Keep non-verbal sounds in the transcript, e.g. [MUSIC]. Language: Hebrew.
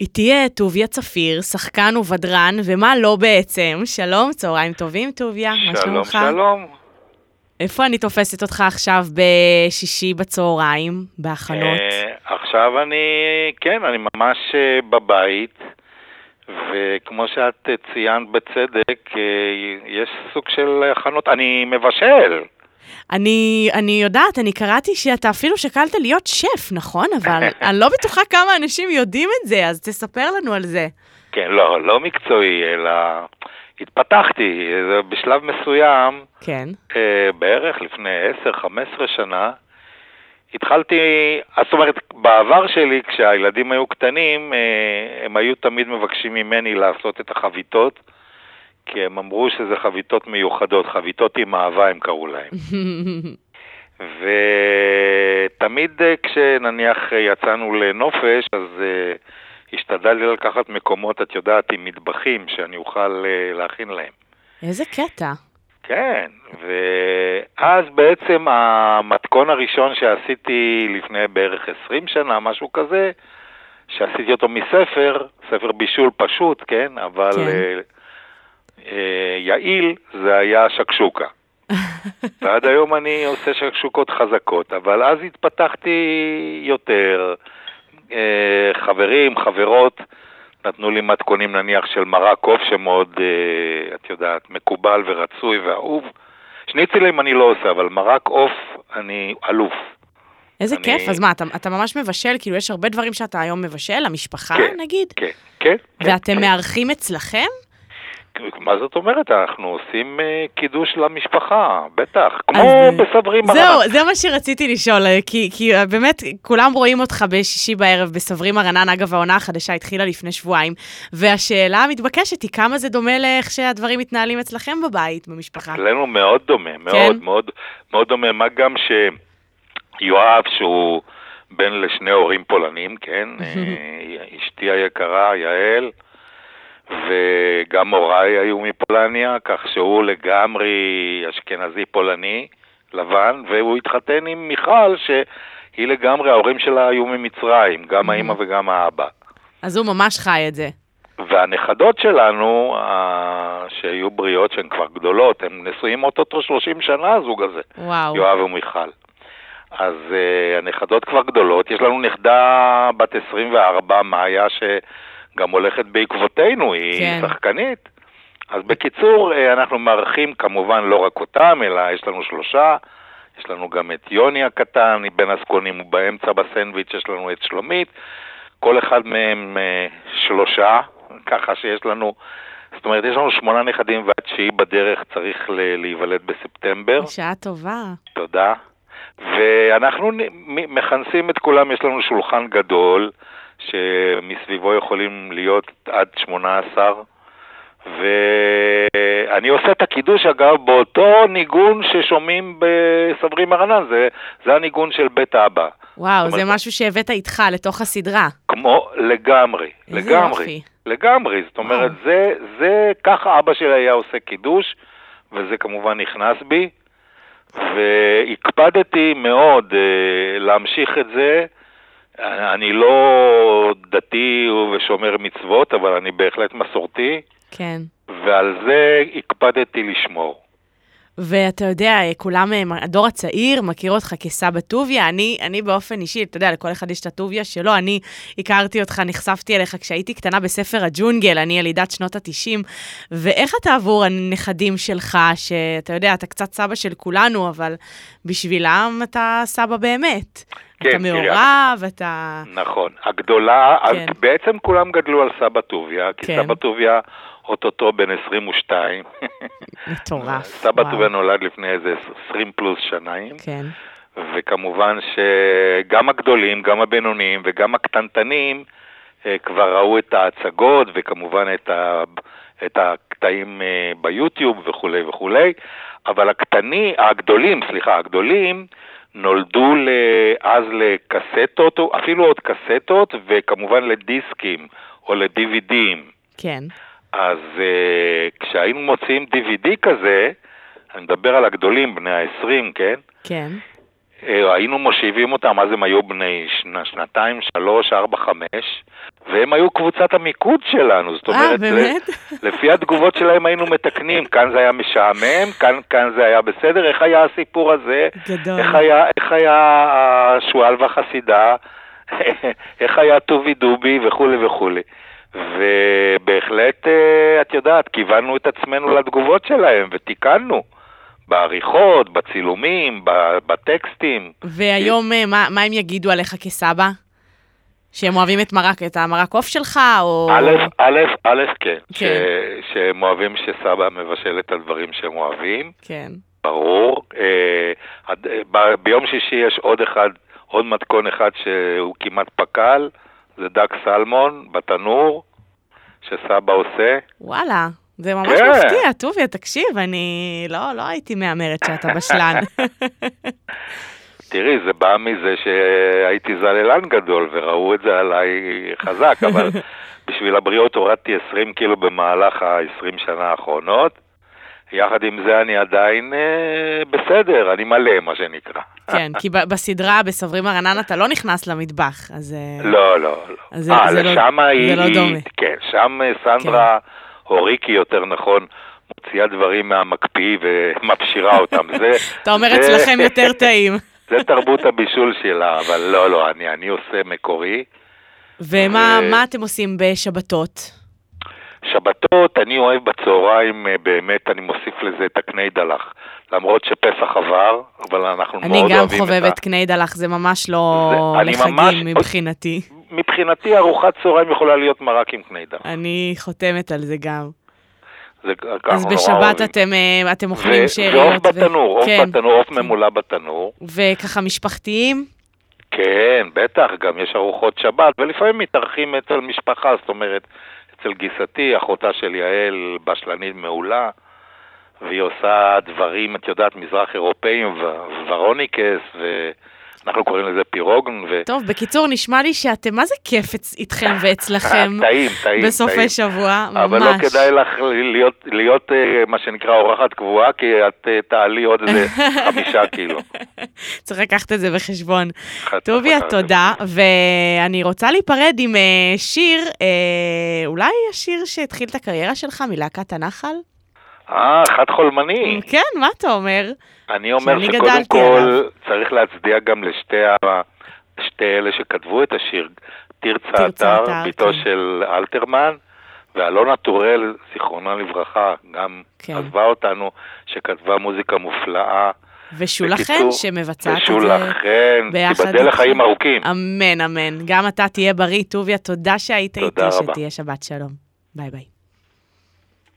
איתי אה, טוביה צפיר, שחקן ובדרן, ומה לא בעצם. שלום, צהריים טובים, טוביה, מה שלום, שלומך? שלום. איפה אני תופסת אותך עכשיו בשישי בצהריים, בהכנות? אה, עכשיו אני, כן, אני ממש אה, בבית, וכמו שאת ציינת בצדק, אה, יש סוג של הכנות, אני מבשל. אני, אני יודעת, אני קראתי שאתה אפילו שקלת להיות שף, נכון? אבל [LAUGHS] אני לא בטוחה כמה אנשים יודעים את זה, אז תספר לנו על זה. כן, לא, לא מקצועי, אלא התפתחתי. בשלב מסוים, כן. אה, בערך לפני 10-15 שנה, התחלתי, זאת אומרת, בעבר שלי, כשהילדים היו קטנים, אה, הם היו תמיד מבקשים ממני לעשות את החביתות, כי הם אמרו שזה חביתות מיוחדות, חביתות עם אהבה הם קראו להם. [LAUGHS] ותמיד אה, כשנניח אה, יצאנו לנופש, אז uh, השתדלתי לקחת מקומות, את יודעת, עם מטבחים, שאני אוכל uh, להכין להם. איזה קטע. כן, ואז בעצם המתכון הראשון שעשיתי לפני בערך 20 שנה, משהו כזה, שעשיתי אותו מספר, ספר בישול פשוט, כן, אבל כן. אה, יעיל, זה היה שקשוקה. [LAUGHS] ועד היום אני עושה שקשוקות חזקות, אבל אז התפתחתי יותר. אה, חברים, חברות, נתנו לי מתכונים נניח של מרק עוף שמאוד, אה, את יודעת, מקובל ורצוי ואהוב. שניצלים אני לא עושה, אבל מרק עוף אני אלוף. איזה אני- כיף, אז מה, אתה, אתה ממש מבשל, כאילו יש הרבה דברים שאתה היום מבשל, למשפחה כן, נגיד? כן, כן. כן, ואתם כן. מארחים אצלכם? מה זאת אומרת? אנחנו עושים אה, קידוש למשפחה, בטח. כמו בסברים זהו, מרנן. זה מה שרציתי לשאול, אה, כי, כי אה, באמת, כולם רואים אותך בשישי בערב בסברי מרנן, אגב, העונה החדשה התחילה לפני שבועיים, והשאלה המתבקשת היא כמה זה דומה לאיך שהדברים מתנהלים אצלכם בבית, במשפחה. אצלנו מאוד דומה, מאוד, מאוד, מאוד דומה, מה גם שיואב, שהוא בן לשני הורים פולנים, כן, [LAUGHS] אשתי היקרה, יעל, וגם הוריי היו מפולניה, כך שהוא לגמרי אשכנזי פולני, לבן, והוא התחתן עם מיכל, שהיא לגמרי, ההורים שלה היו ממצרים, גם האימא וגם האבא. אז הוא ממש חי את זה. והנכדות שלנו, שהיו בריאות, שהן כבר גדולות, הם נשואים אוטוטו 30 שנה, הזוג הזה, וואו. יואב ומיכל. אז uh, הנכדות כבר גדולות, יש לנו נכדה בת 24, מאיה, שגם הולכת בעקבותינו, היא כן. שחקנית. אז בקיצור, uh, אנחנו מארחים כמובן לא רק אותם, אלא יש לנו שלושה, יש לנו גם את יוני הקטן, בין הזקונים ובאמצע בסנדוויץ' יש לנו את שלומית, כל אחד מהם uh, שלושה, ככה שיש לנו, זאת אומרת, יש לנו שמונה נכדים והתשיעי בדרך צריך ל- להיוולד בספטמבר. בשעה טובה. תודה. ואנחנו מכנסים את כולם, יש לנו שולחן גדול, שמסביבו יכולים להיות עד 18, ואני עושה את הקידוש, אגב, באותו ניגון ששומעים בסברי מרנן, זה, זה הניגון של בית אבא. וואו, זה משהו שהבאת איתך לתוך הסדרה. כמו לגמרי, לגמרי, יופי. לגמרי, זאת אומרת, וואו. זה, זה, ככה אבא שלי היה עושה קידוש, וזה כמובן נכנס בי, והקפדתי מאוד אה, להמשיך את זה. אני לא דתי ושומר מצוות, אבל אני בהחלט מסורתי, כן. ועל זה הקפדתי לשמור. ואתה יודע, כולם, אה, הדור הצעיר מכיר אותך כסבא טוביה. אני, אני באופן אישי, אתה יודע, לכל אחד יש את הטוביה שלו. אני הכרתי אותך, נחשפתי אליך כשהייתי קטנה בספר הג'ונגל, אני ילידת שנות ה-90. ואיך אתה עבור הנכדים שלך, שאתה יודע, אתה קצת סבא של כולנו, אבל בשבילם אתה סבא באמת. כן, אתה מעורב, אתה... נכון. הגדולה. כן. בעצם כולם גדלו על סבא טוביה, כי כן. סבא טוביה אוטוטו בן 22. [LAUGHS] מטורף. סבא וואו. טוביה נולד לפני איזה 20 פלוס שניים, כן. וכמובן שגם הגדולים, גם הבינוניים וגם הקטנטנים אה, כבר ראו את ההצגות וכמובן את, ה, את הקטעים אה, ביוטיוב וכולי וכולי, אבל הקטני, הגדולים, סליחה, הגדולים, נולדו אז לקסטות, אפילו עוד קסטות, וכמובן לדיסקים או ל-DVDים. כן. אז uh, כשהיינו מוציאים DVD כזה, אני מדבר על הגדולים, בני ה-20, כן? כן. Uh, היינו מושיבים אותם, אז הם היו בני שנה, שנתיים, שלוש, ארבע, חמש, והם היו קבוצת המיקוד שלנו, זאת אה, אומרת, באמת? [LAUGHS] לפי התגובות שלהם היינו מתקנים, כאן זה היה משעמם, כאן, כאן זה היה בסדר, איך היה הסיפור הזה, גדול. איך היה, איך היה השועל והחסידה, [LAUGHS] איך היה טובי דובי וכולי וכולי. ובהחלט, אה, את יודעת, כיוונו את עצמנו לתגובות שלהם ותיקנו. בעריכות, בצילומים, בטקסטים. והיום, אה, מה, מה הם יגידו עליך כסבא? שהם אוהבים את מרק, את המרק עוף שלך, או... א', א', א', כן. כן. ש- שהם אוהבים שסבא מבשל את הדברים שהם אוהבים, כן. ברור. אה, ב- ביום שישי יש עוד אחד, עוד מתכון אחד שהוא כמעט פקל, זה דג סלמון בתנור, שסבא עושה. וואלה, זה ממש כן. מפתיע, טוביה, תקשיב, אני לא, לא הייתי מהמרת שאתה בשלן. [LAUGHS] תראי, זה בא מזה שהייתי זללן גדול וראו את זה עליי חזק, אבל [LAUGHS] בשביל הבריאות הורדתי 20 קילו במהלך ה-20 שנה האחרונות. יחד עם זה אני עדיין אה, בסדר, אני מלא, מה שנקרא. כן, כי בסדרה, בסברים הרנן, אתה לא נכנס למטבח, אז... אה, לא, לא, לא. אה, לא- לשם היא... זה לא דומה. כן, שם אה, סנדרה, או ריקי יותר נכון, מוציאה דברים מהמקפיא ומפשירה אותם. זה... [LAUGHS] אתה אומר זה- אצלכם יותר טעים. [LAUGHS] זה תרבות הבישול שלה, אבל לא, לא, אני, אני עושה מקורי. ומה ו- מה אתם עושים בשבתות? שבתות, אני אוהב בצהריים, אה, באמת, אני מוסיף לזה את הקני דלח. למרות שפסח עבר, אבל אנחנו אני מאוד גם אוהבים את ה... חובבת קני דלח, זה ממש לא זה- אני ממש- לחגים מבחינתי. מבחינתי ארוחת צהריים יכולה להיות מרק עם קני דלח. אני חותמת על זה גם. זה אז בשבת. אתם, אה, אתם אוכלים שאריות. ועוף בתנור, עוף כן, בתנור, עוף ממולא בתנור. וככה משפחתיים? כן, בטח, גם יש ארוחות שבת, ולפעמים מתארחים אצל משפחה, זאת אומרת, אצל גיסתי, אחותה של יעל, בשלנית מעולה, והיא עושה דברים, את יודעת, מזרח אירופאים, ו- ורוניקס, ואנחנו קוראים לזה פירוגן, ו... טוב, בקיצור, נשמע לי שאתם, מה זה כיף איתכם ואצלכם [LAUGHS] טעים, טעים, בסופי טעים. שבוע, ממש. אבל לא כדאי לך להיות, להיות אה, מה שנקרא אורחת קבועה, כי את אה, תעלי עוד איזה [LAUGHS] חמישה קילו. צריך לקחת את זה בחשבון. טוביה, תודה, ואני רוצה להיפרד עם אה, שיר, אולי השיר שהתחיל את הקריירה שלך מלהקת הנחל? אה, חד חולמני. כן, מה אתה אומר? אני אומר שקודם כל. צריך להצדיע גם לשתי ה... שתי אלה שכתבו את השיר, תרצה אתר, בתו כן. של אלתרמן, ואלונה טורל, זיכרונה לברכה, גם כן. עזבה אותנו, שכתבה מוזיקה מופלאה. ושולה חן, שמבצעת את זה. ושולה חן, תיבדל. לחיים ארוכים. אמן, אמן. גם אתה תהיה בריא, טוביה, תודה שהיית איתי. שתהיה שבת שלום. ביי ביי.